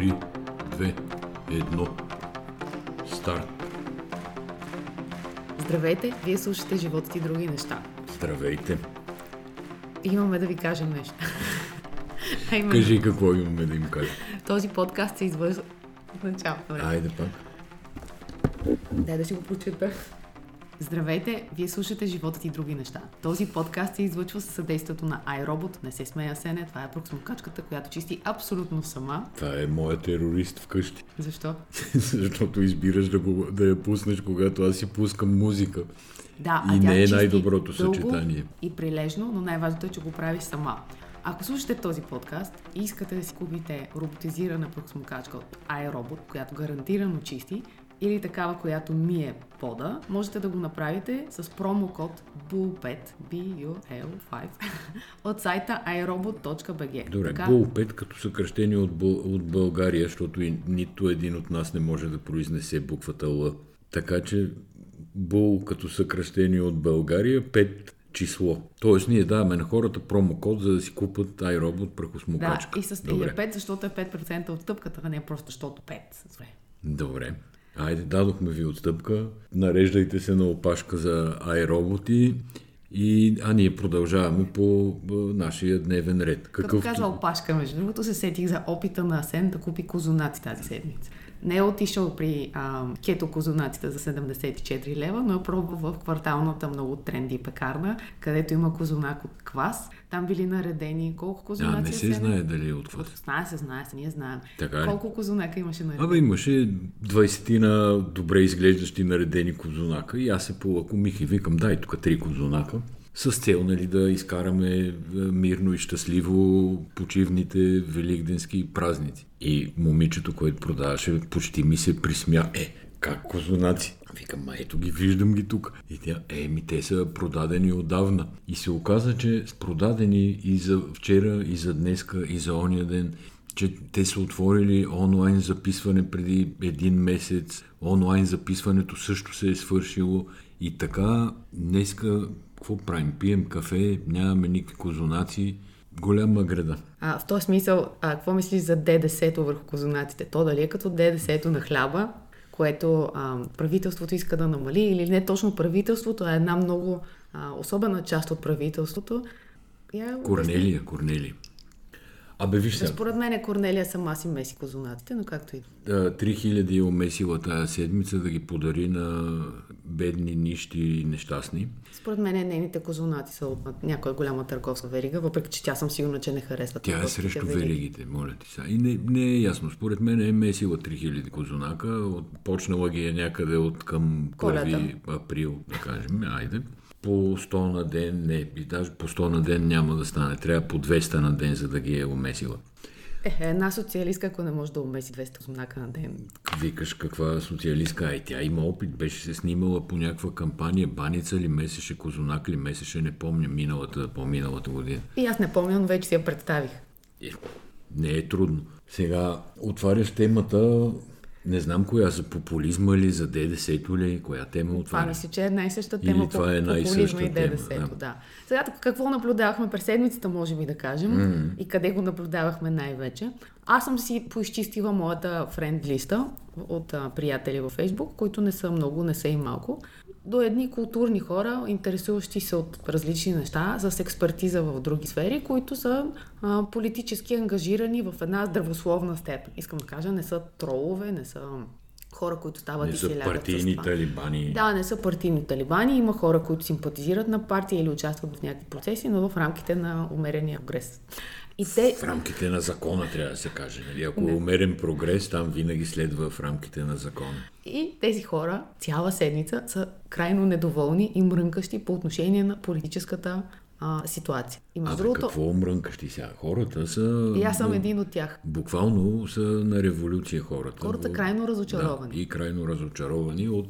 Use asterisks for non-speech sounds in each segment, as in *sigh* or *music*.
3, 2, 1. Старт. Здравейте, вие слушате живота ти други неща. Здравейте. Имаме да ви кажем нещо. *laughs* А именно, Кажи какво имаме да им кажем. Този подкаст се извършва... Начало. добре. Айде пак. Дай да си го прочета. Здравейте, вие слушате живота ти други неща. Този подкаст се излъчва със съдействието на iRobot. Не се смея Сене, това е проксмокачката, която чисти абсолютно сама. Това е моят терорист вкъщи. *laughs* Защо? Защото избираш да, го, да я пуснеш, когато аз си пускам музика. Да, И тя не е най-доброто съчетание. И прилежно, но най-важното е, че го прави сама. Ако слушате този подкаст и искате да си купите роботизирана проксмокачка от iRobot, която гарантирано чисти, или такава, която мие пода, можете да го направите с промокод BUL5, B-U-L-5, *laughs* от сайта iRobot.bg. Добре, Бул 5 като съкръщение от, Бъл, от България, защото и нито един от нас не може да произнесе буквата Л. Така че Бул като съкръщение от България 5 число. Тоест ние даваме на хората промокод, за да си купат iRobot Да, прахосмокачка. и с и е 5, защото е 5% от тъпката, а не просто защото 5. Добре. Айде, дадохме ви отстъпка. Нареждайте се на опашка за iRoboти. И, а ние продължаваме по нашия дневен ред. Като Какъв каза опашка, между другото, се сетих за опита на Асен да купи козунаци тази седмица. Не е отишъл при а, кето козунаците за 74 лева, но е пробвал в кварталната много тренди пекарна, където има козунак от квас. Там били наредени колко козунаци А, не се Асене? знае дали е от квас. Знае се, знае се, ние знаем. Така ли? Колко козунака имаше наредени? Абе, имаше 20 на добре изглеждащи наредени козунака и аз се полакомих и викам, дай тук три козунака. С цел, нали, да изкараме е, мирно и щастливо почивните великденски празници. И момичето, което продаваше, почти ми се присмя. Е, как козунаци? Викам, ма ето ги, виждам ги тук. И тя, е, ми те са продадени отдавна. И се оказа, че продадени и за вчера, и за днеска, и за ония ден че те са отворили онлайн записване преди един месец. Онлайн записването също се е свършило. И така, днеска, какво правим? Пием кафе, нямаме никакви козунаци. Голяма града. А, в този смисъл, а, какво мислиш за ДДС-то върху козунаците? То дали е като ДДС-то на хляба, което а, правителството иска да намали, или не точно правителството, а една много а, особена част от правителството. Я. Корнелия, Корнелия. Абе, виж сега, според мен е Корнелия сама си меси козунаците, но както и да. а, 3000 е умесила тази седмица да ги подари на бедни, нищи и нещастни. Според мен нейните козунаци са от някоя голяма търговска верига, въпреки че тя съм сигурна, че не харесва Тя е срещу вериги. веригите, моля ти сега. И не, не е ясно. Според мен е месила 3000 козунака. От, почнала ги е някъде от към 1 Коледа. април, да кажем. Айде. По 100 на ден, не, и даже по 100 на ден няма да стане. Трябва по 200 на ден, за да ги е умесила. Е, една социалистка, ако не може да умеси 200 козунака на ден. Викаш каква социалистка. Ай, тя има опит. Беше се снимала по някаква кампания. Баница ли месеше, козунак ли месеше, не помня, миналата, по-миналата година. И аз не помня, но вече си я представих. Е, Не е трудно. Сега отваряш темата, не знам коя, за популизма ли, за ДДС-то ли, коя тема Това отваряш. мисля, че е една и съща Или тема това е една и съща и ДДС. тема, Да. да. Сега какво наблюдавахме през седмицата, може би да кажем, mm. и къде го наблюдавахме най-вече. Аз съм си поизчистила моята френд листа от а, приятели във Фейсбук, които не са много, не са и малко, до едни културни хора, интересуващи се от различни неща, с експертиза в други сфери, които са а, политически ангажирани в една здравословна степен. Искам да кажа, не са тролове, не са хора, които стават Не и се партийни талибани. Да, не са партийни талибани, има хора, които симпатизират на партия или участват в някакви процеси, но в рамките на умерения прогрес. И те, В рамките на закона трябва да се каже. Нали? Ако е умерен прогрес, там винаги следва в рамките на закона. и тези хора цяла седмица са крайно недоволни и мрънкащи по отношение на политическата а, ситуация. И между Абе, другото, какво мрънкаш ти сега? Хората са... и аз съм един от тях. Буквално са на революция хората. Хората Но- крайно разочаровани. Да, и крайно разочаровани от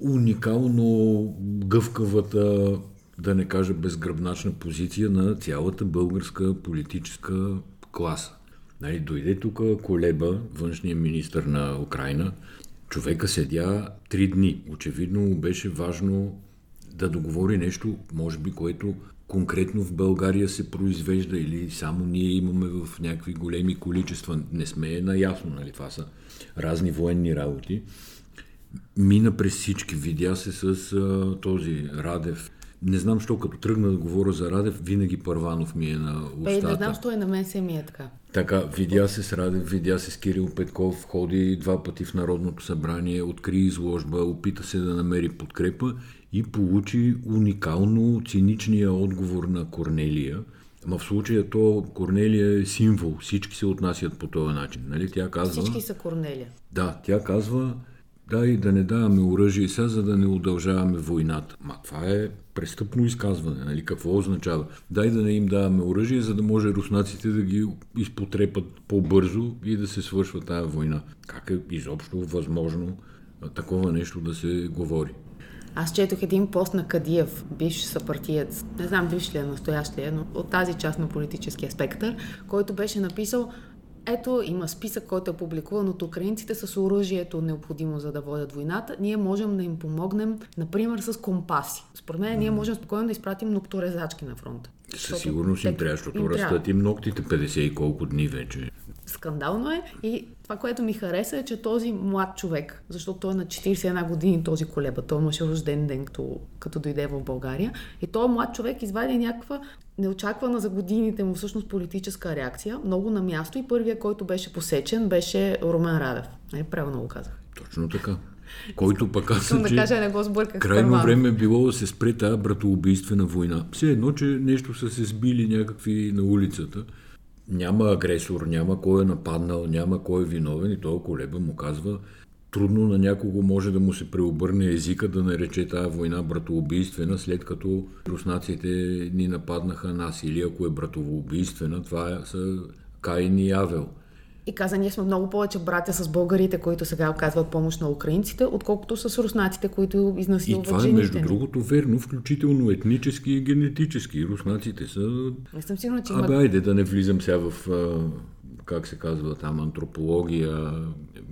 уникално гъвкавата, да не кажа безгръбначна позиция на цялата българска политическа класа. Нали, дойде тук Колеба, външния министр на Украина, човека седя три дни. Очевидно беше важно да договори нещо, може би, което конкретно в България се произвежда или само ние имаме в някакви големи количества. Не сме наясно, нали? Това са разни военни работи. Мина през всички. Видя се с а, този Радев. Не знам, що като тръгна да говоря за Радев, винаги Първанов ми е на устата. Е, не знам, що е на мен се ми е така. Така, видя се с Радев, видя се с Кирил Петков, ходи два пъти в Народното събрание, откри изложба, опита се да намери подкрепа и получи уникално циничния отговор на Корнелия. Ма в случая то Корнелия е символ. Всички се отнасят по този начин. Нали? Тя казва... Всички са Корнелия. Да, тя казва, дай да не даваме оръжие сега, за да не удължаваме войната. Ма това е престъпно изказване. Нали? Какво означава? Дай да не им даваме оръжие, за да може руснаците да ги изпотрепат по-бързо и да се свършва тая война. Как е изобщо възможно такова нещо да се говори? Аз четох един пост на Кадиев, бивш съпартиец, не знам бивш ли е, настоящ ли е, но от тази част на политическия спектър, който беше написал ето има списък, който е публикуван от украинците с оръжието необходимо за да водят войната. Ние можем да им помогнем, например, с компаси. Според мен, ние можем спокойно да изпратим нокторезачки на фронта. Със сигурност им трябва, защото растат им ногтите 50 и колко дни вече. Скандално е и това, което ми хареса е, че този млад човек, защото той е на 41 години този колеба, той имаше рожден ден, като, като дойде в България, и този млад човек извади някаква неочаквана за годините му всъщност политическа реакция, много на място и първия, който беше посечен, беше Румен Радев. Не, правилно го казах. Точно така. Който пък аз да кажа, не го сбърках. Крайно време е било да се спре тази братоубийствена война. Все едно, че нещо са се сбили някакви на улицата. Няма агресор, няма кой е нападнал, няма кой е виновен и този колеба му казва трудно на някого може да му се преобърне езика да нарече тази война братоубийствена, след като руснаците ни нападнаха нас. Или ако е братоубийствена, това са Каин и Авел. И каза, ние сме много повече братя с българите, които сега оказват помощ на украинците, отколкото с руснаците, които изнасилват. И това е, между другото, верно, включително етнически и генетически. Руснаците са... Не съм сигурна, че Абе, айде да не влизам сега в как се казва там, антропология,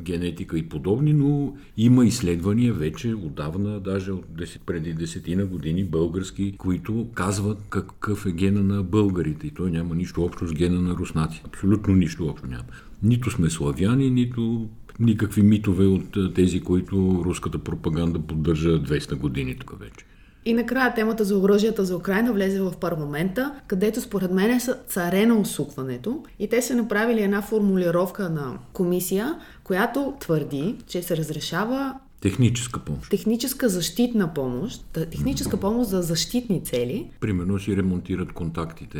генетика и подобни, но има изследвания вече отдавна, даже от 10, преди десетина години български, които казват какъв е гена на българите и той няма нищо общо с гена на руснаци. Абсолютно нищо общо няма. Нито сме славяни, нито никакви митове от тези, които руската пропаганда поддържа 200 години тук вече. И накрая темата за оръжията за Украина влезе в парламента, където според мен е царе на усукването. И те са направили една формулировка на комисия, която твърди, че се разрешава Техническа помощ. Техническа защитна помощ. Техническа помощ за защитни цели. Примерно си ремонтират контактите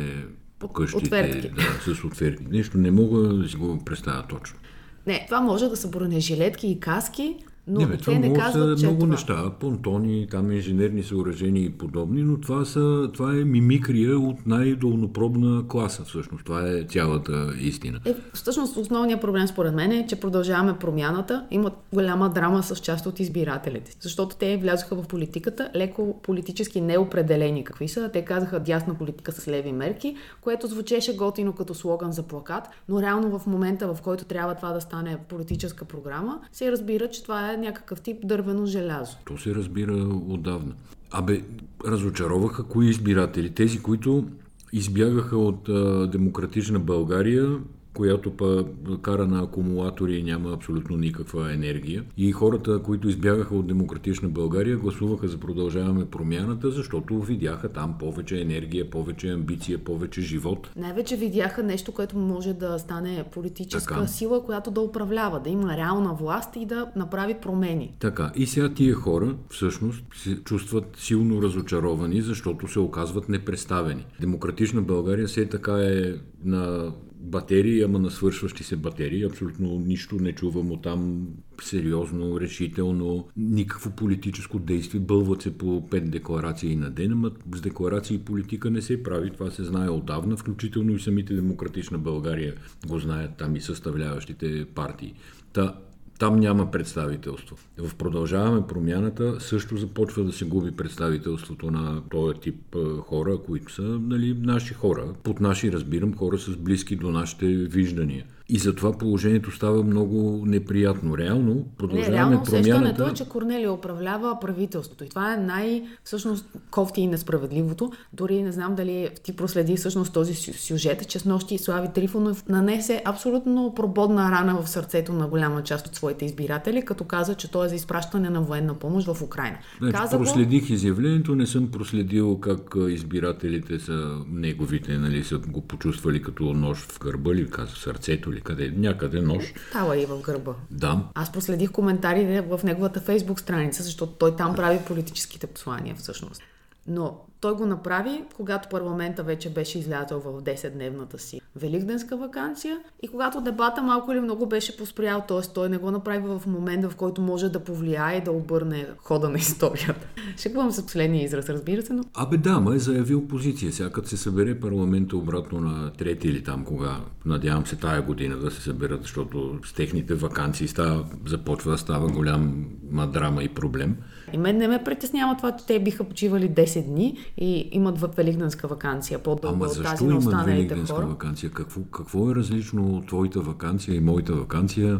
по къщите. Отвертки. Да, с отвертки. Нещо не мога да си го представя точно. Не, това може да са бронежилетки и каски, но не, бе, това не казват, са много това... неща, понтони, там инженерни съоръжения и подобни, но това, са, това е мимикрия от най-долнопробна класа, всъщност. Това е цялата истина. Е, всъщност основният проблем според мен е, че продължаваме промяната. Имат голяма драма с част от избирателите, защото те влязоха в политиката леко политически неопределени какви са. Те казаха дясна политика с леви мерки, което звучеше готино като слоган за плакат, но реално в момента, в който трябва това да стане политическа програма, се разбира, че това е някакъв тип дървено желязо. То се разбира отдавна. Абе, разочароваха кои избиратели? Тези, които избягаха от а, демократична България която па кара на акумулатори и няма абсолютно никаква енергия. И хората, които избягаха от демократична България, гласуваха за продължаваме промяната, защото видяха там повече енергия, повече амбиция, повече живот. Най-вече видяха нещо, което може да стане политическа така. сила, която да управлява, да има реална власт и да направи промени. Така. И сега тия хора всъщност се чувстват силно разочаровани, защото се оказват непредставени. Демократична България все така е на батерии, ама на свършващи се батерии. Абсолютно нищо не чувам от там сериозно, решително, никакво политическо действие. Бълват се по пет декларации на ден, ама с декларации и политика не се прави. Това се знае отдавна, включително и самите демократична България го знаят там и съставляващите партии. Та, там няма представителство. В Продължаваме промяната също започва да се губи представителството на този тип хора, които са нали, наши хора. Под наши разбирам хора с близки до нашите виждания. И затова положението става много неприятно. Реално продължаваме Не, реално промяната... усещането е, че Корнелия управлява правителството. И това е най- всъщност кофти и несправедливото. Дори не знам дали ти проследи всъщност този сюжет, че с нощи Слави Трифонов нанесе абсолютно прободна рана в сърцето на голяма част от своите избиратели, като каза, че той е за изпращане на военна помощ в Украина. Значи, каза проследих го... изявлението, не съм проследил как избирателите са неговите, нали, са го почувствали като нож в гърба или в сърцето или къде, някъде нож. Става и в гърба. Да. Аз проследих коментарите в неговата фейсбук страница, защото той там прави политическите послания всъщност. Но той го направи, когато парламента вече беше излязъл в 10-дневната си великденска вакансия и когато дебата малко или много беше поспрял, т.е. той не го направи в момента, в който може да повлияе и да обърне хода на историята. *laughs* Шеквам се последния израз, разбира се, но... Абе да, ма е заявил позиция. Сега като се събере парламента обратно на трети или там кога, надявам се тая година да се съберат, защото с техните вакансии става, започва да става голям драма и проблем. И мен не ме притеснява това, че те биха почивали 10 дни и имат великденска вакансия по-дълга от тази на останалите хора. вакансия? Какво, какво е различно от твоята вакансия и моята вакансия?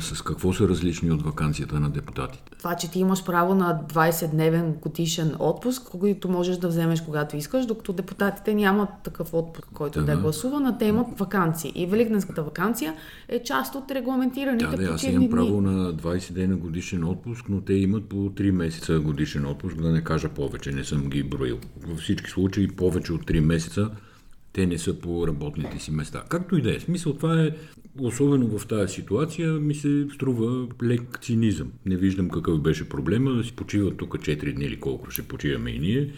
С какво са различни от вакансията на депутатите? Това, че ти имаш право на 20-дневен годишен отпуск, който можеш да вземеш когато искаш, докато депутатите нямат такъв отпуск, който да, да гласува, но те имат вакансии. И великденската вакансия е част от регламентираните да, да, аз имам право на 20 дена годишен отпуск, но те имат по 3 месеца годишен отпуск, да не кажа повече, не съм ги броил във всички случаи повече от 3 месеца те не са по работните си места. Както и да е. Смисъл, това е, особено в тази ситуация, ми се струва лек цинизъм. Не виждам какъв беше проблема да си почиват тук 4 дни или колко ще почиваме и ние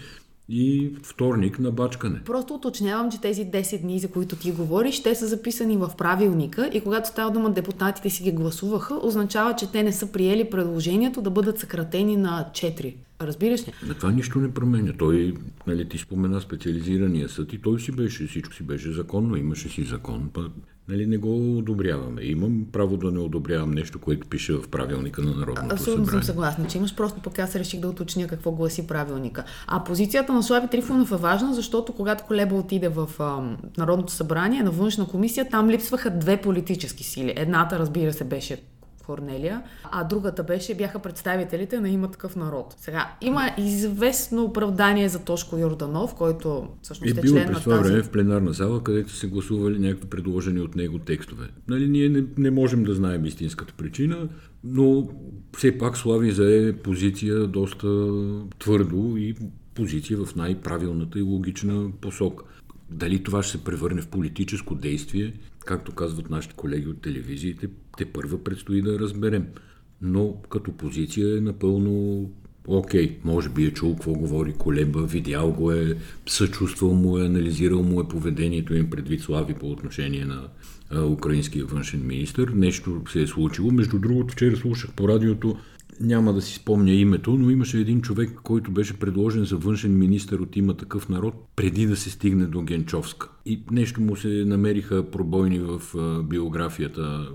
и вторник на бачкане. Просто уточнявам, че тези 10 дни, за които ти говориш, те са записани в правилника и когато става дума депутатите си ги гласуваха, означава, че те не са приели предложението да бъдат съкратени на 4. Разбираш ли? На това нищо не променя. Той, нали, ти спомена специализирания съд и той си беше, всичко си беше законно, имаше си закон. Па, нали, не го одобряваме. Имам право да не одобрявам нещо, което пише в правилника на Народното Абсолютно събрание. съм съгласна, че имаш просто пък аз реших да уточня какво гласи правилника. А позицията на Слави Трифонов е важна, защото когато Колеба отиде в а, Народното събрание, на външна комисия, там липсваха две политически сили. Едната, разбира се, беше Корнелия, а другата беше, бяха представителите на има такъв народ. Сега, има известно оправдание за Тошко Йорданов, който всъщност е, е член през това тази... време в пленарна зала, където се гласували някакви предложени от него текстове. Нали, ние не, не можем да знаем истинската причина, но все пак Слави зае позиция доста твърдо и позиция в най-правилната и логична посока. Дали това ще се превърне в политическо действие, както казват нашите колеги от телевизиите, те първа предстои да разберем. Но като позиция е напълно окей. Okay. Може би е чул какво говори Колеба, видял го е, съчувствал му е, анализирал му е поведението им предвид Слави по отношение на а, украинския външен министр. Нещо се е случило. Между другото, вчера слушах по радиото няма да си спомня името, но имаше един човек, който беше предложен за външен министр от има такъв народ, преди да се стигне до Генчовска. И нещо му се намериха пробойни в биографията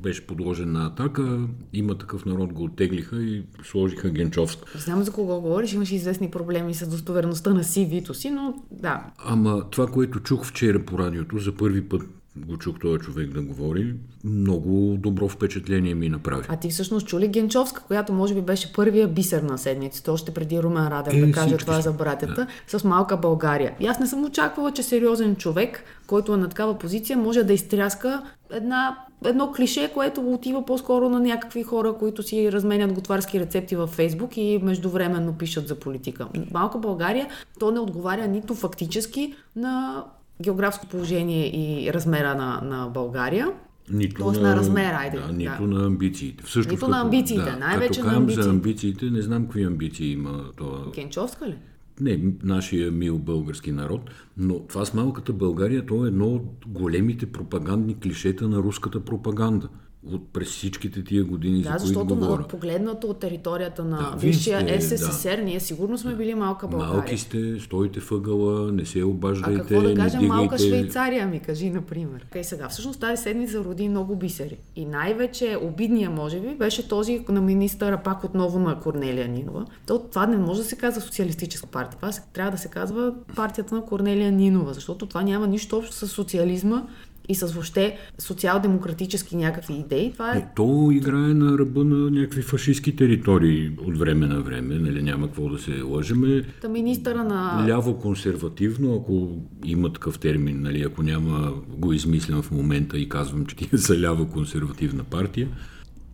беше подложен на атака, има такъв народ, го оттеглиха и сложиха Генчовска. Знам за кого говориш, имаш известни проблеми с достоверността на CV-то си, но да. Ама това, което чух вчера по радиото, за първи път го чух този човек да говори, много добро впечатление ми направи. А ти всъщност чули Генчовска, която може би беше първия бисер на седмицата, още преди Румен Радев е, да каже това за братята, да. с малка България. И аз не съм очаквала, че сериозен човек, който е на такава позиция, може да изтряска една, едно клише, което отива по-скоро на някакви хора, които си разменят готварски рецепти във Фейсбук и междувременно пишат за политика. Малка България, то не отговаря нито фактически на географско положение и размера на, на България. Нито Тоест на, на размера, айде. Да, нито да. на амбициите. Всъщност, нито като, на амбициите, да, най-вече на амбициите. за амбициите, не знам какви амбиции има това. Генчовска ли? Не, нашия мил български народ, но това с малката България, то е едно от големите пропагандни клишета на руската пропаганда от през всичките тия години, да, за които говоря. защото погледнато от територията на да, Висшия СССР, да. ние сигурно сме били малка България. Малки сте, стоите въгъла, не се обаждайте, А какво да малка дигайте... Швейцария, ми кажи, например. Окей, сега, всъщност тази седмица роди много бисери. И най-вече обидния, може би, беше този на министъра пак отново на Корнелия Нинова. То, това не може да се казва социалистическа партия. Това трябва да се казва партията на Корнелия Нинова, защото това няма нищо общо с социализма и с въобще социал-демократически някакви идеи. Това е... То играе на ръба на някакви фашистски територии от време на време, нали, няма какво да се лъжеме. Та министъра на... Ляво-консервативно, ако има такъв термин, нали, ако няма го измислям в момента и казвам, че тия са ляво-консервативна партия,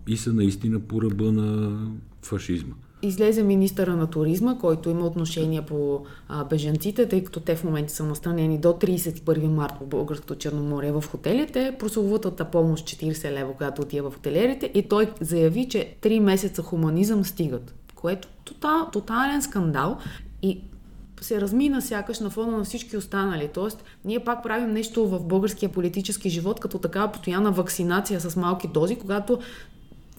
и са наистина по ръба на фашизма. Излезе министъра на туризма, който има отношение по а, беженците, тъй като те в момента са настанени до 31 марта по Българското Черноморие в хотелите. Прословутата помощ 40 лева, която отива в хотелерите и той заяви, че 3 месеца хуманизъм стигат, което тотал, тотален скандал и се размина сякаш на фона на всички останали. Тоест, ние пак правим нещо в българския политически живот, като такава постоянна вакцинация с малки дози, когато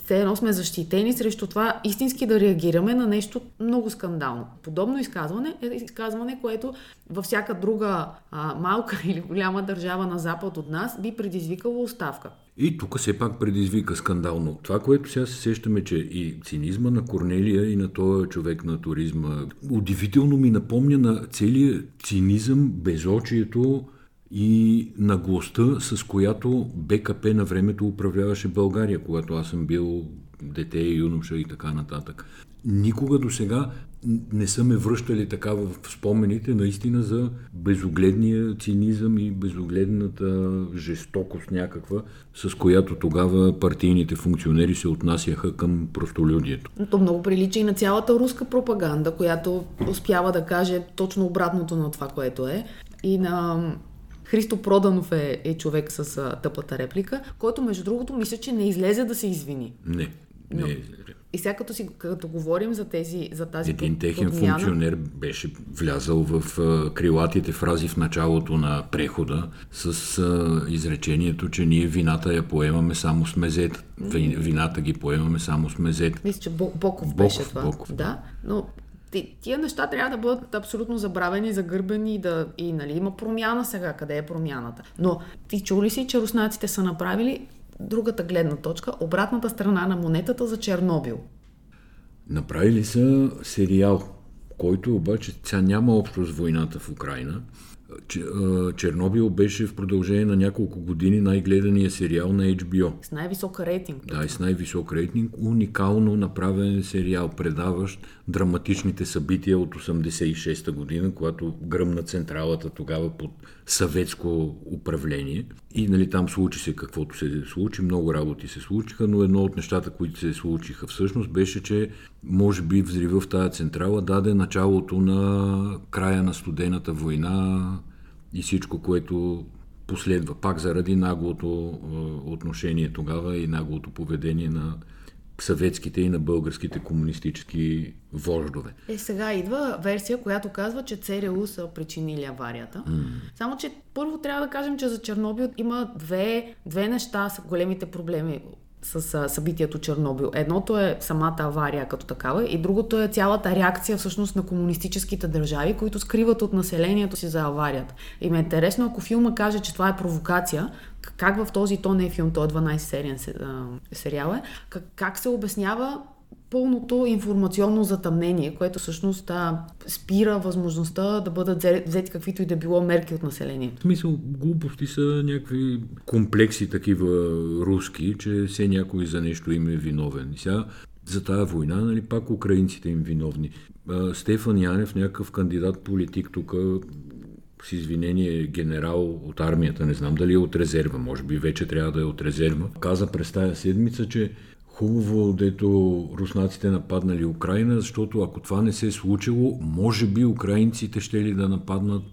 все едно сме защитени срещу това истински да реагираме на нещо много скандално. Подобно изказване е изказване, което във всяка друга а, малка *laughs* или голяма държава на запад от нас би предизвикало оставка. И тук все пак предизвика скандално. Това, което сега се сещаме, че и цинизма на Корнелия и на този човек на туризма, удивително ми напомня на целият цинизъм, безочието, и наглостта, с която БКП на времето управляваше България, когато аз съм бил дете, юноша и така нататък. Никога до сега не са ме връщали така в спомените наистина за безогледния цинизъм и безогледната жестокост някаква, с която тогава партийните функционери се отнасяха към простолюдието. То много прилича и на цялата руска пропаганда, която успява да каже точно обратното на това, което е. И на Христо Проданов е, е човек с а, тъпата реплика, който между другото мисля, че не излезе да се извини. Не. Не. Но, и сега като, си, като говорим за, тези, за тази Един техен подмяна... функционер беше влязал в а, крилатите фрази в началото на прехода с а, изречението, че ние вината я поемаме само с мезета. Вината ги поемаме само с мезета. Мисля, че Боков, Боков беше това. Боков. Да, но тия неща трябва да бъдат абсолютно забравени, загърбени и, да, и нали, има промяна сега. Къде е промяната? Но ти чу ли си, че руснаците са направили другата гледна точка, обратната страна на монетата за Чернобил? Направили са сериал, който обаче тя няма общо с войната в Украина. Чернобил беше в продължение на няколко години най-гледания сериал на HBO. С най-висок рейтинг. Да, и с най-висок рейтинг. Уникално направен сериал, предаващ драматичните събития от 86-та година, когато гръмна централата тогава под съветско управление. И нали, там случи се каквото се случи, много работи се случиха, но едно от нещата, които се случиха всъщност беше, че може би взрива в тази централа даде началото на края на студената война и всичко, което последва. Пак заради наглото отношение тогава и наглото поведение на съветските и на българските комунистически вождове. Е, сега идва версия, която казва, че ЦРУ са причинили аварията. Mm. Само, че първо трябва да кажем, че за Чернобил има две, две неща с големите проблеми с събитието Чернобил. Едното е самата авария като такава и другото е цялата реакция всъщност на комунистическите държави, които скриват от населението си за аварията. И ме е интересно, ако филма каже, че това е провокация, как в този, то не е филм, то е 12 сериен сериал е, как, как се обяснява пълното информационно затъмнение, което всъщност а, спира възможността да бъдат взети каквито и да било мерки от населението. В смисъл, глупости са някакви комплекси такива руски, че все някой за нещо им е виновен. Сега за тази война, нали, пак украинците им виновни. А, Стефан Янев, някакъв кандидат политик тук, с извинение генерал от армията, не знам дали е от резерва, може би вече трябва да е от резерва, каза през тази седмица, че Хубаво, дето руснаците нападнали Украина, защото ако това не се е случило, може би украинците ще ли да нападнат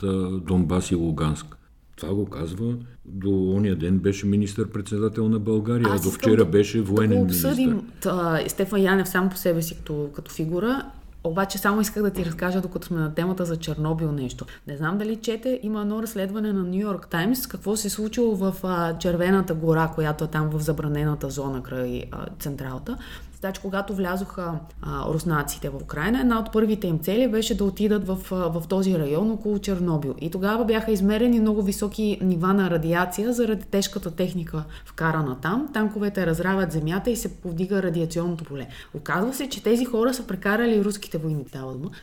Донбас и Луганск. Това го казва. До ония ден беше министър-председател на България, а до вчера да, беше военен да обсъдим, министър. Стефан Янев сам по себе си като, като фигура обаче само исках да ти разкажа, докато сме на темата за Чернобил нещо. Не знам дали чете, има едно разследване на Нью Йорк Таймс, какво се е случило в а, Червената гора, която е там в забранената зона край а, централата. Значи, когато влязоха а, руснаците в Украина, една от първите им цели беше да отидат в, в този район около Чернобил. И тогава бяха измерени много високи нива на радиация заради тежката техника вкарана там. Танковете разравят земята и се повдига радиационното поле. Оказва се, че тези хора са прекарали руските войни,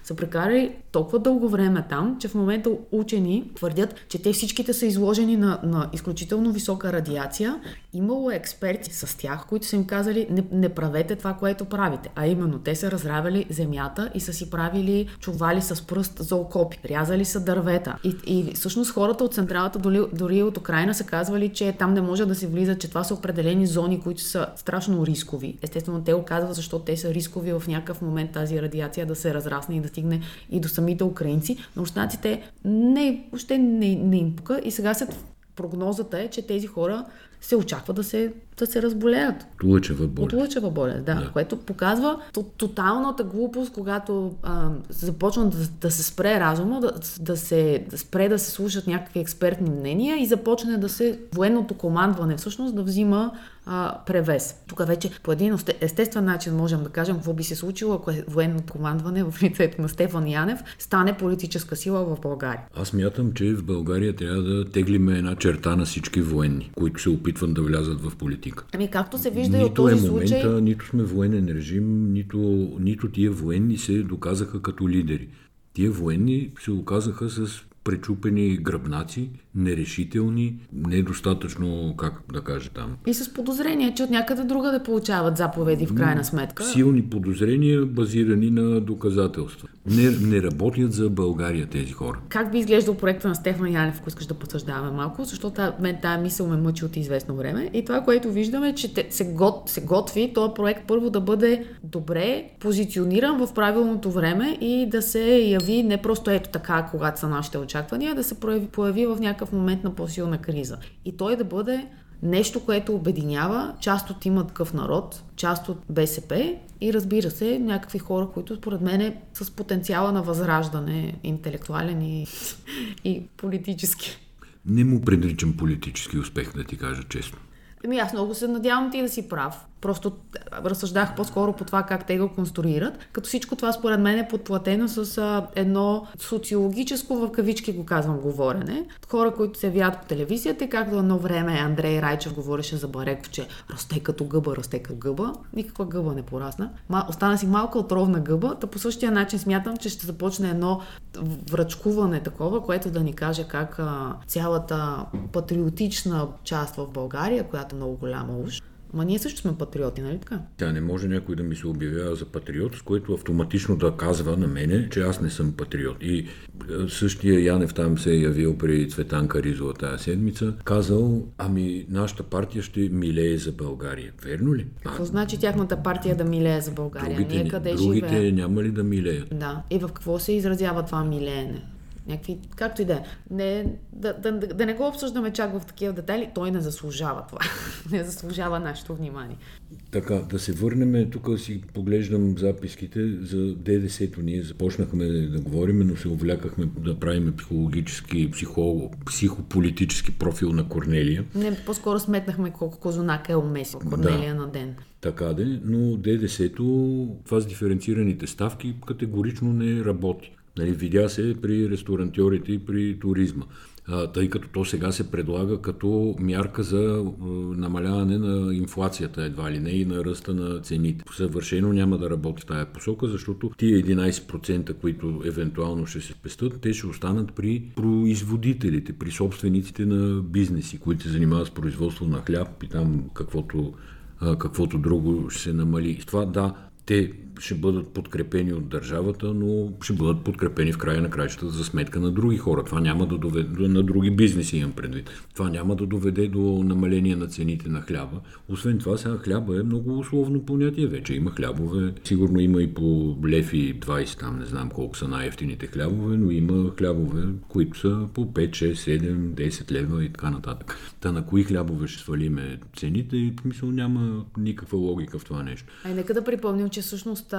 са прекарали толкова дълго време там, че в момента учени твърдят, че те всичките са изложени на, на изключително висока радиация. Имало експерти с тях, които са им казали не, не правете това, което правите. А именно, те са разравяли земята и са си правили чували с пръст за окопи, рязали са дървета. И, и всъщност хората от централата, дори, дори от Украина, са казвали, че там не може да се влиза, че това са определени зони, които са страшно рискови. Естествено, те оказват, защото те са рискови в някакъв момент тази радиация да се разрасне и да стигне и до самите украинци. Но руснаците не, въобще не, не им пука и сега след прогнозата е, че тези хора се очаква да се, да се разболеят. От лъчева болест. От лъчева болест, да. да. Което показва тоталната глупост, когато а, започна да, да се спре разума, да, да се да спре да се слушат някакви експертни мнения и започне да се военното командване всъщност да взима а, превес. Тук вече по един естествен начин можем да кажем какво би се случило, ако е военното командване в лицето на Стефан Янев стане политическа сила в България. Аз мятам, че в България трябва да теглиме една черта на всички военни, които се опитват да влязат в политика. Ами както се вижда нито и от този е момента, случай... Нито сме военен режим, нито, нито тия военни се доказаха като лидери. Тия военни се оказаха с пречупени гръбнаци, нерешителни, недостатъчно, как да кажа там. И с подозрение, че от някъде друга да получават заповеди в крайна сметка. Силни подозрения, базирани на доказателства. Не, не работят за България тези хора. Как би изглеждал проекта на Стефан Янев, ако искаш да посъждаваме малко, защото мен тази мисъл ме мъчи от известно време. И това, което виждаме, е, че се, гот, се готви този проект първо да бъде добре позициониран в правилното време и да се яви не просто ето така, когато са нашите очаквания, да се появи, появи в някакъв момент на по-силна криза. И той да бъде нещо, което обединява част от има такъв народ, част от БСП и разбира се, някакви хора, които според мен е с потенциала на възраждане, интелектуален и, *laughs* и политически. Не му предричам политически успех, да ти кажа честно. Еми аз много се надявам ти да си прав. Просто разсъждах по-скоро по това как те го конструират. Като всичко това според мен е подплатено с а, едно социологическо в кавички го казвам говорене. Хора, които се вят по телевизията както едно време Андрей Райчев говореше за Бареков, че расте като гъба, расте като гъба. Никаква гъба не порасна. Ма, остана си малко отровна гъба. Та по същия начин смятам, че ще започне едно връчкуване такова, което да ни каже как а, цялата патриотична част в България, която е много голяма уж, Ма ние също сме патриоти, нали така? Тя не може някой да ми се обявява за патриот, с което автоматично да казва на мене, че аз не съм патриот. И е, същия Янев там се е явил при Цветанка Ризова тази седмица, казал, ами нашата партия ще милее за България. Верно ли? Какво значи тяхната партия да милее за България? Другите, Ние къде другите живеем? няма ли да милеят? Да. И в какво се изразява това милеене? Някакви, както и да е. Не, да, да, да не го обсъждаме чак в такива детайли, той не заслужава това. *laughs* не заслужава нашето внимание. Така, да се върнем, тук си поглеждам записките за ДДС-то. Ние започнахме да говорим, но се увлякахме да правим психологически, психо, психополитически профил на Корнелия. Не, по-скоро сметнахме колко козунака е умесил Корнелия да. на ден. Така де, но ДДС-то, това с диференцираните ставки категорично не работи. Нали, видя се при ресторантьорите и при туризма. Тъй като то сега се предлага като мярка за намаляване на инфлацията едва ли не и на ръста на цените. Съвършено няма да работи в тая посока, защото тия 11%, които евентуално ще се спестат, те ще останат при производителите, при собствениците на бизнеси, които се занимават с производство на хляб и там каквото, каквото друго ще се намали. И това да, те ще бъдат подкрепени от държавата, но ще бъдат подкрепени в края на краищата за сметка на други хора. Това няма да доведе на други бизнеси, имам предвид. Това няма да доведе до намаление на цените на хляба. Освен това, сега хляба е много условно понятие. Вече има хлябове. Сигурно има и по лефи 20, там не знам колко са най-ефтините хлябове, но има хлябове, които са по 5, 6, 7, 10 лева и така нататък. Та на кои хлябове ще свалиме цените, и мисъл няма никаква логика в това нещо. Ай, нека да припомним, че всъщност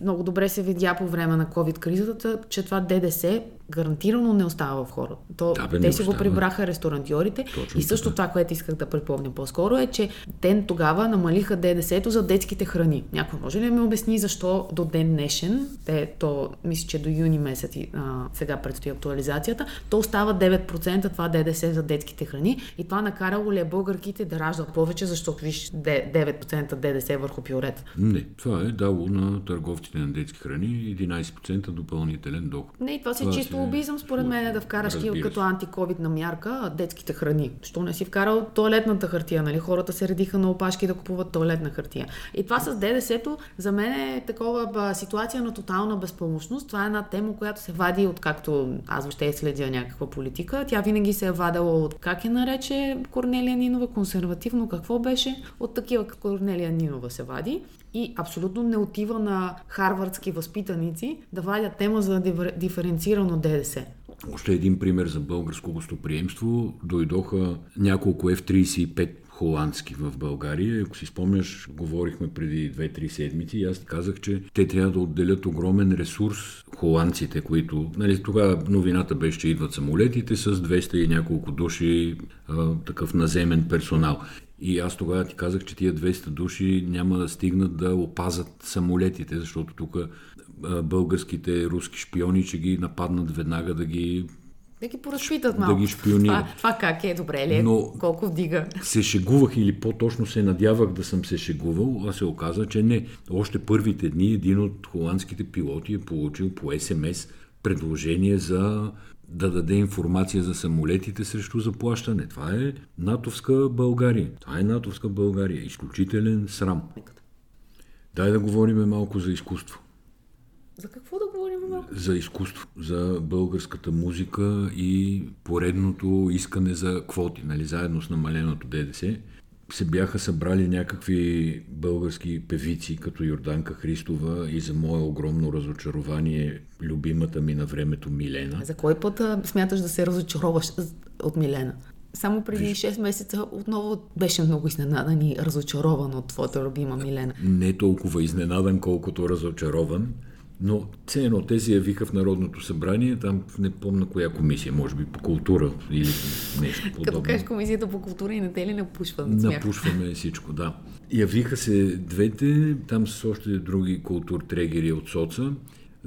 много добре се видя по време на COVID-кризата, че това ДДС гарантирано не остава в хората. То, Да, бе, те си го прибраха ресторантьорите. Точно и също така. това, което исках да припомня по-скоро е, че те тогава намалиха ДДС-то за детските храни. Някой може ли да ми обясни защо до ден днешен, те, то мисля, че до юни месец а, сега предстои актуализацията, то остава 9% това ДДС за детските храни и това накарало ли е българките да раждат повече, защото виж де- 9% ДДС върху пюрета. Не, това е дало на търговците на детски храни 11% допълнителен доход. Не, и това Това чисто си е лобизъм, според мен, е да вкараш ти като антиковидна мярка детските храни. Що не си вкарал туалетната хартия, нали? Хората се редиха на опашки да купуват туалетна хартия. И това с ДДС-то за мен е такова ба, ситуация на тотална безпомощност. Това е една тема, която се вади откакто аз въобще следя някаква политика. Тя винаги се е вадила от, как я нарече Корнелия Нинова, консервативно, какво беше? От такива Корнелия Нинова се вади. И абсолютно не отива на харвардски възпитаници да вадят тема за дифер- диференцирано ДДС. Още един пример за българско гостоприемство. Дойдоха няколко F-35 холандски в България. Ако си спомняш, говорихме преди 2-3 седмици и аз казах, че те трябва да отделят огромен ресурс, холандците, които... Нали, тогава новината беше, че идват самолетите с 200 и няколко души а, такъв наземен персонал. И аз тогава ти казах, че тия 200 души няма да стигнат да опазат самолетите, защото тук българските руски шпиони ще ги нападнат веднага да ги Да ги поразпитат Да малко. ги шпионират. Това, това как е, добре ли е? Но- Колко вдига? се шегувах или по-точно се надявах да съм се шегувал, а се оказа, че не. Още първите дни един от холандските пилоти е получил по СМС предложение за да даде информация за самолетите срещу заплащане. Това е натовска България. Това е натовска България. Изключителен срам. Дай да говорим малко за изкуство. За какво да говорим малко? за изкуство, за българската музика и поредното искане за квоти, нали, заедно с намаленото ДДС, се бяха събрали някакви български певици, като Йорданка Христова и за мое огромно разочарование любимата ми на времето Милена. За кой път смяташ да се разочароваш от Милена? Само преди 6 месеца отново беше много изненадан и разочарован от твоята любима Милена. Не толкова изненадан, колкото разочарован, но все едно те се явиха в Народното събрание, там не помня коя комисия, може би по култура или нещо подобно. Като кажеш комисията по култура и на те ли смях? Напушваме всичко, да. Явиха се двете, там с още други културтрегери от соца,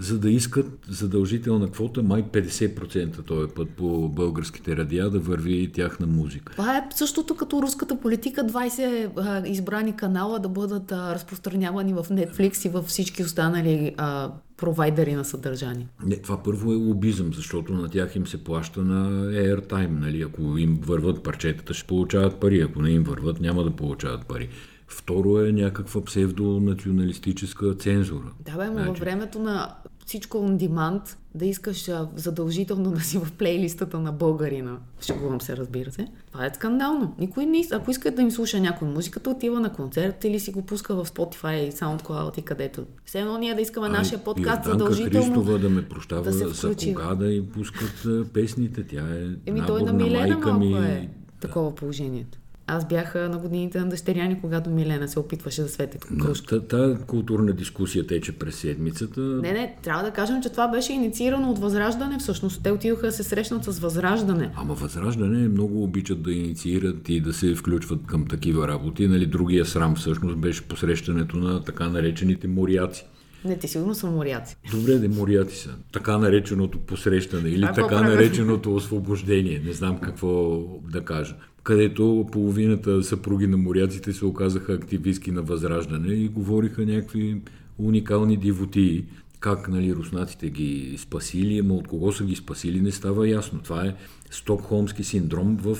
за да искат задължителна квота, май 50% този път по българските радиа да върви тяхна музика. Това е същото като руската политика, 20 а, избрани канала да бъдат разпространявани в Netflix и във всички останали а, провайдери на съдържание. Не, това първо е лобизъм, защото на тях им се плаща на airtime, нали? Ако им върват парчетата, ще получават пари, ако не им върват, няма да получават пари. Второ е някаква псевдонационалистическа цензура. Да, бе, но Значи- във времето на всичко on demand, да искаш а, задължително да си в плейлистата на българина. Шегувам се, разбира се. Това е скандално. Никой не, ако иска да им слуша някой музиката, отива на концерт или си го пуска в Spotify и SoundCloud и където. Все едно ние да искаме Ай, нашия подкаст Йорданка задължително. Христова да ме прощава да се за кога да им пускат а, песните. Тя е Еми той на Милена майка ми. е такова положението. Аз бях на годините на дъщеря ни, когато Милена се опитваше да свети кружка. Та, та културна дискусия тече през седмицата. Не, не, трябва да кажем, че това беше инициирано от Възраждане всъщност. Те отидоха да се срещнат с Възраждане. Ама Възраждане много обичат да инициират и да се включват към такива работи. Нали, другия срам всъщност беше посрещането на така наречените моряци. Не, ти сигурно са моряци. Добре, де моряци са. Така нареченото посрещане или е така нареченото освобождение. Не знам какво да кажа. Където половината съпруги на моряците се оказаха активистки на възраждане и говориха някакви уникални дивотии. Как нали, руснаците ги спасили, ама от кого са ги спасили, не става ясно. Това е стокхолмски синдром в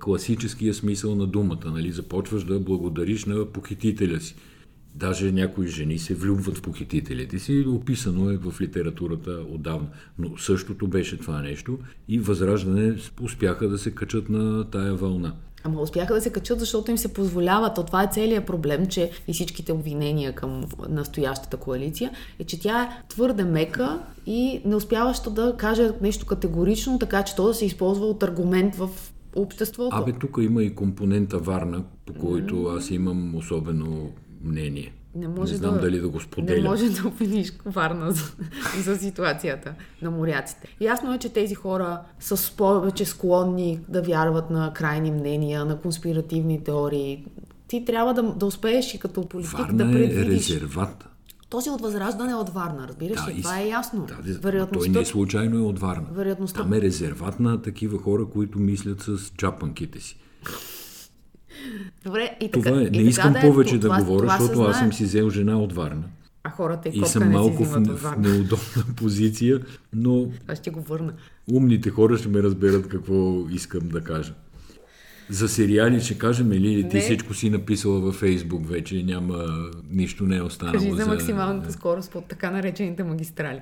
класическия смисъл на думата. Нали? Започваш да благодариш на похитителя си. Даже някои жени се влюбват в похитителите си, описано е в литературата отдавна. Но същото беше това нещо и Възраждане успяха да се качат на тая вълна. Ама успяха да се качат, защото им се позволява. То това е целият проблем, че и всичките обвинения към настоящата коалиция е, че тя е твърде мека и не успяваща да каже нещо категорично, така че то да се използва от аргумент в обществото. Абе, тук има и компонента Варна, по който аз имам особено мнение. Не, може не знам да, дали да го споделя. Не може да обвиниш Варна за, за ситуацията на моряците. Ясно е, че тези хора са повече склонни да вярват на крайни мнения, на конспиративни теории. Ти трябва да, да успееш и като политик Варна да предвидиш. е резерват. Този от Възраждане е от Варна, разбираш Да, ли? Това е ясно. Да, Вероятността... Той не е случайно е от Варна. Вероятността- Там е резерват на такива хора, които мислят с чапанките си. Добре, и Това така, е. и Не искам да е, повече да това- говоря, това защото аз съм си взел жена от Варна. А хората и, И съм малко в, в неудобна позиция, но Аз ще го върна. умните хора ще ме разберат какво искам да кажа. За сериали ще кажем или ти Не. всичко си написала във Фейсбук вече, няма нищо не е останало. Кажи за максималната скорост под така наречените магистрали.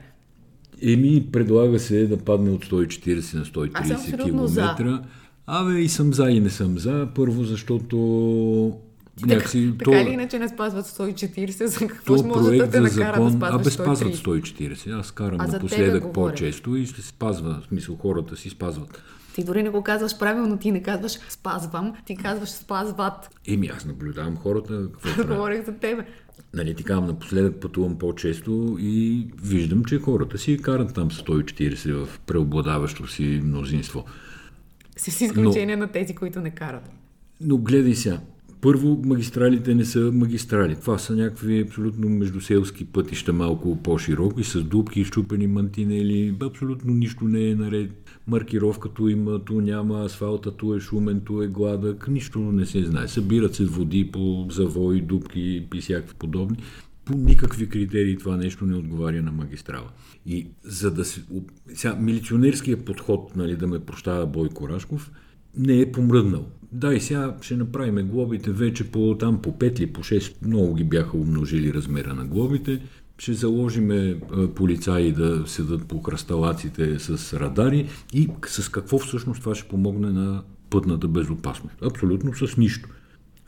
Еми, предлага се да падне от 140 на Аз съм 130 абсолютно за. Абе, и съм за и не съм за. Първо, защото някакси така то, или иначе не спазват 140, за какво то може да проект те за да закон... спазваш Абе, спазват 130? 140. Аз карам А напоследък говоря. по-често и се спазва. В смисъл, хората си спазват. Ти дори не го казваш правилно, ти не казваш спазвам, ти казваш спазват. Еми, аз наблюдавам хората, какво. Говорих за тебе. Нали, ти казвам, напоследък пътувам по-често и виждам, че хората си карат там 140 в преобладаващо си мнозинство. С изключение на тези, които не карат. Но гледай сега. Първо, магистралите не са магистрали. Това са някакви абсолютно междуселски пътища, малко по-широки, с дубки, щупени мантинели. Абсолютно нищо не е наред. Маркировкато има, ту няма, асфалта, ту е шумен, ту е гладък. Нищо не се знае. Събират се води по завои, дубки и всякакви подобни. По никакви критерии това нещо не отговаря на магистрала. И за да се... Сега, милиционерският подход, нали, да ме прощава Бойко Рашков, не е помръднал. Да, и сега ще направим глобите вече по там по 5 или по 6, много ги бяха умножили размера на глобите. Ще заложиме а, полицаи да седат по кръсталаците с радари и с какво всъщност това ще помогне на пътната безопасност. Абсолютно с нищо.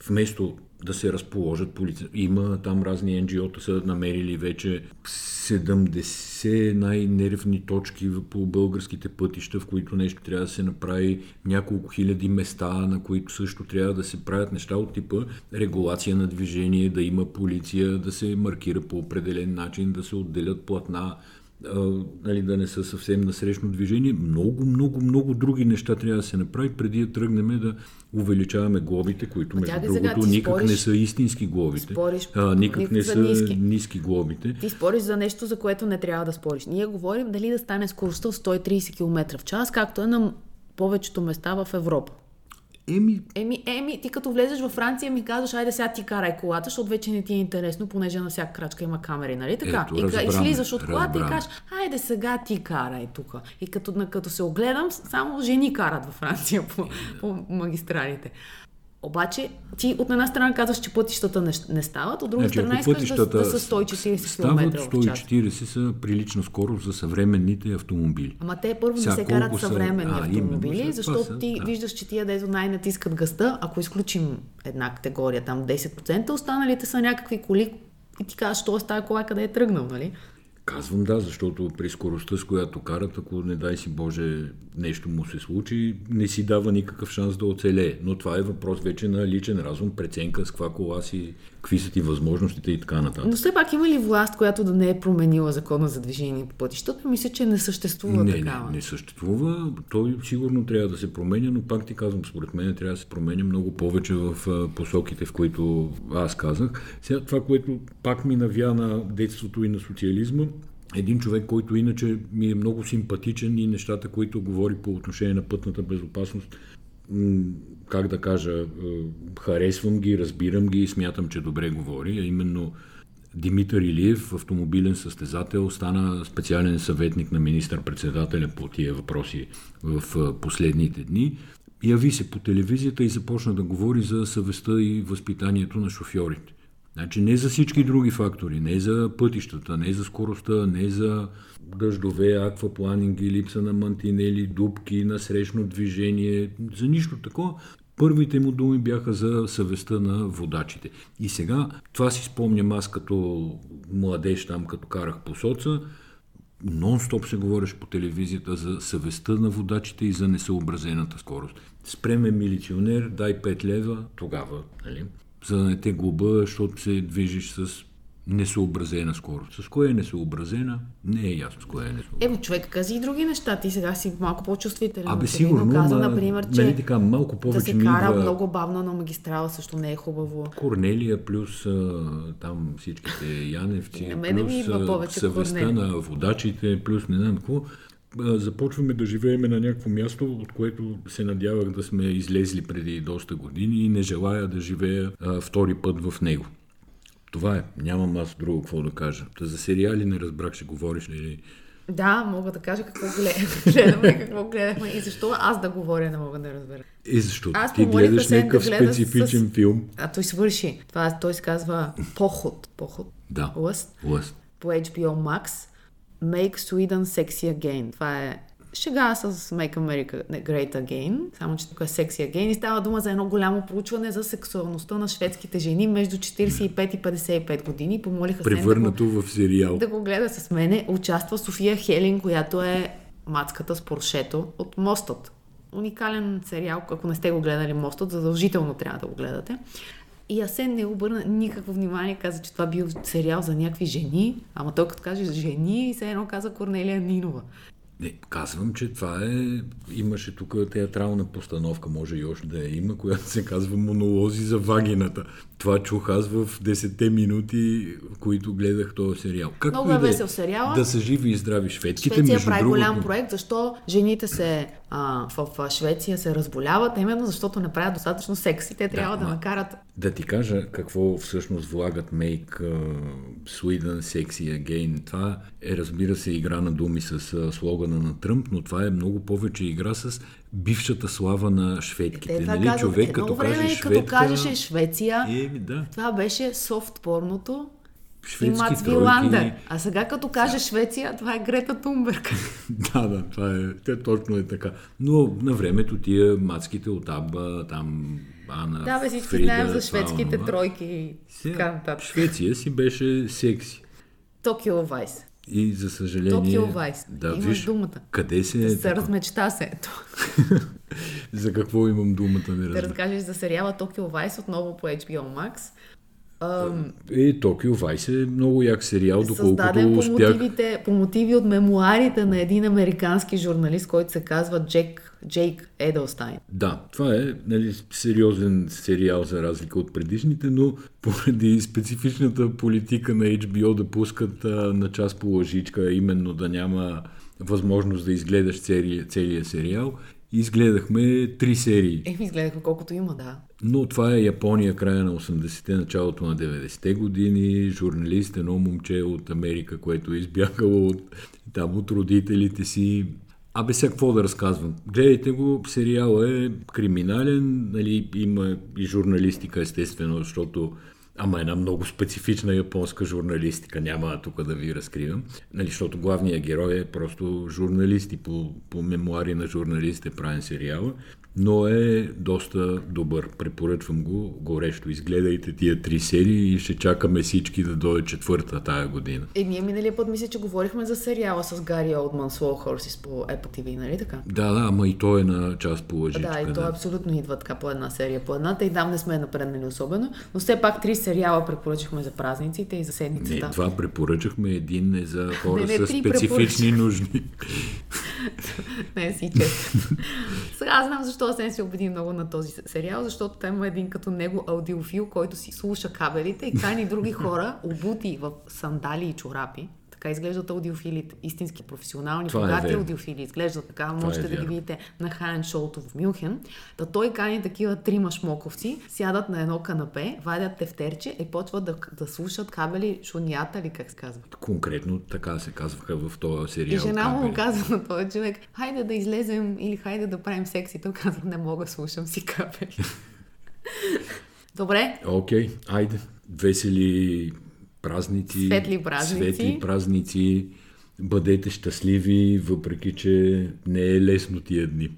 Вместо да се разположат полицаи. Има там разни NGO-та са намерили вече 70 най-нервни точки по българските пътища, в които нещо трябва да се направи, няколко хиляди места, на които също трябва да се правят неща от типа регулация на движение, да има полиция, да се маркира по определен начин, да се отделят платна, а, нали, да не са съвсем насрещно движение. Много, много, много други неща трябва да се направи, преди да тръгнем да увеличаваме глобите, които между сега другото ти никак спориш- не са истински глобите. спориш а, никак не са ниски. ниски глобите. Ти спориш за нещо, за което не трябва да спориш. Ние говорим дали да стане скоростта в 130 км в час, както е на повечето места в Европа. Еми, Еми, еми, ти като влезеш във Франция ми казваш, айде сега ти карай колата, защото вече не ти е интересно, понеже на всяка крачка има камери, нали така? Ето, и, ка- и слизаш от колата и разбрано. кажеш, айде сега ти карай тук. И като, на- като се огледам, само жени карат във Франция по, по магистралите. Обаче, ти от една страна казваш, че пътищата не, не стават, от друга Значи, страна искаш да, да са 140 стават км в час. 140 са прилична скорост за съвременните автомобили. Ама те първо не се карат са- съвременни а, именно, автомобили, това защото са- ти да. виждаш, че тия дето най-натискат гъста, ако изключим една категория, там 10%, останалите са някакви коли и ти казваш, т.е. тази кола къде е тръгнал, нали? Казвам да, защото при скоростта, с която карат, ако не дай си Боже нещо му се случи, не си дава никакъв шанс да оцелее. Но това е въпрос вече на личен разум, преценка с каква кола си, какви са ти възможностите и така нататък. Но все пак има ли власт, която да не е променила закона за движение по пътищата? Мисля, че не съществува Не, такава. не, не съществува. Той сигурно трябва да се променя, но пак ти казвам, според мен трябва да се променя много повече в посоките, в които аз казах. Сега това, което пак ми навя на детството и на социализма, един човек, който иначе ми е много симпатичен и нещата, които говори по отношение на пътната безопасност, как да кажа, е, харесвам ги, разбирам ги и смятам, че добре говори, а именно Димитър Илиев, автомобилен състезател, стана специален съветник на министър-председателя по тия въпроси в а, последните дни. Яви се по телевизията и започна да говори за съвестта и възпитанието на шофьорите. Значи не за всички други фактори, не за пътищата, не за скоростта, не за дъждове, аквапланинги, липса на мантинели, дубки, насрещно движение, за нищо такова. Първите му думи бяха за съвестта на водачите. И сега, това си спомням аз като младеж там, като карах по соца, нон-стоп се говореше по телевизията за съвестта на водачите и за несъобразената скорост. Спреме милиционер, дай 5 лева, тогава, нали? За да не те глоба, защото се движиш с несъобразена скорост. С кое е несъобразена, не е ясно с кое е несъобразена. Емо, човек каза и други неща. Ти сега си малко по-чувствителен. Абе, Очевидно сигурно, каза, ма, например, че нали така, малко да повече се ми кара идва много бавно на магистрала също не е хубаво. Корнелия плюс а, там всичките Яневци, На мене ми плюс идва а, повече съвестта Корнелия. на водачите, плюс не знам какво. Започваме да живееме на някакво място, от което се надявах да сме излезли преди доста години и не желая да живея а, втори път в него. Това е. Нямам аз друго какво да кажа. Та за сериали не разбрах, ще говориш ли. Да, мога да кажа какво глед- *laughs* гледаме, какво гледахме и защо аз да говоря не мога да разбера. Е, защото Аз ти гледаш да някакъв гледа специфичен с- филм. А той свърши. Това, той се казва Поход. Поход. Да. Лъст. Лъст. По HBO Max. Make Sweden Sexy Again. Това е шега с Make America Great Again, само че тук е Sexy Again и става дума за едно голямо проучване за сексуалността на шведските жени между 45 и 55 години. Помолиха Превърнато в сериал. да го гледа с мене. Участва София Хелин, която е мацката с Поршето от Мостът. Уникален сериал, ако не сте го гледали Мостът, задължително трябва да го гледате. И Асен не обърна никакво внимание, каза, че това бил сериал за някакви жени, ама той като каже жени и се едно каза Корнелия Нинова. Не, казвам, че това е... Имаше тук театрална постановка, може и още да я има, която се казва монолози за вагината. Това чух аз в 10 минути, в които гледах този сериал. Както Много е да весел сериала. Да са живи и здрави шведските, Швеция между прави другото. голям проект, защо жените се а, в, в Швеция се разболяват, именно защото не правят достатъчно секс и те трябва да, ма- накарат Да ти кажа какво всъщност влагат Make uh, Sweden Sexy Again. Това е, разбира се, игра на думи с uh, слогана на Тръмп, но това е много повече игра с бившата слава на шведките. Те това нали? казват, Човек, като време, каже като шведка... кажеше Швеция, Еми, да. това беше софт порното и Мац тройки. Виландер. А сега като каже Швеция, това е Грета Тунберг. *laughs* Да, да, това е, те точно е така. Но на времето тия мацките от Аба, там Ана, да, бе, всички Фрида, знаем за това, шведските онова. тройки и така нататък. Швеция си беше секси. Токио Вайс. И за съжаление... Токио Вайс. Да, Имаш виж, думата. къде се е... Се размечта се. Ето. *laughs* за какво имам думата, не Да разкажеш за сериала Токио Вайс отново по HBO Max. Е, Токио Вайс е много як сериал, Създаден доколкото по, успях... мотивите, по мотиви от мемуарите на един американски журналист, който се казва Джек, Джейк Еделстайн. Да, това е нали, сериозен сериал за разлика от предишните, но поради специфичната политика на HBO да пускат а, на час по лъжичка, именно да няма възможност да изгледаш целия, целия сериал, изгледахме три серии. Еми, изгледахме колкото има, да. Но това е Япония, края на 80-те, началото на 90-те години. Журналист, едно момче от Америка, което е избягало от, там, от родителите си. Абе, сега какво да разказвам? Гледайте го, сериал е криминален, нали, има и журналистика, естествено, защото Ама една много специфична японска журналистика, няма тук да ви разкривам. Нали, защото главният герой е просто журналист и по, по мемуари на журналист е правен сериала, но е доста добър. Препоръчвам го горещо. Изгледайте тия три серии и ще чакаме всички да дойде четвърта тая година. Е, ние миналия път мисля, че говорихме за сериала с Гари Олдман Slow Horses по Apple TV, нали така? Да, да, ама и той е на час по лъжичка. Да, и то абсолютно идва така по една серия по едната и там не сме напреднали особено, но все пак три сериала препоръчахме за празниците и за Не, седмицата. два препоръчахме, един е за *laughs* хора Не, не, с специфични нужди. *laughs* Не си честен. *laughs* Сега знам защо Асен се убеди много на този сериал, защото там има един като него аудиофил, който си слуша кабелите и кани други *laughs* хора, обути в сандали и чорапи. Така изглеждат аудиофилите. Истински професионални, Това е богати верно. аудиофили. Изглеждат така. Можете да ги видите на Хайен шоуто в Мюнхен. Та той кани такива трима шмоковци, сядат на едно канапе, вадят тефтерче и почват да, да слушат кабели, шунията ли как се казва. Конкретно така се казваха в този сериал. И жена му кабели. казва на този човек, хайде да излезем или хайде да правим секс. И той казва, не мога, слушам си капели. *laughs* Добре, Окей, айде. Весели празници. Светли празници. Светли празници. Бъдете щастливи, въпреки че не е лесно тия дни.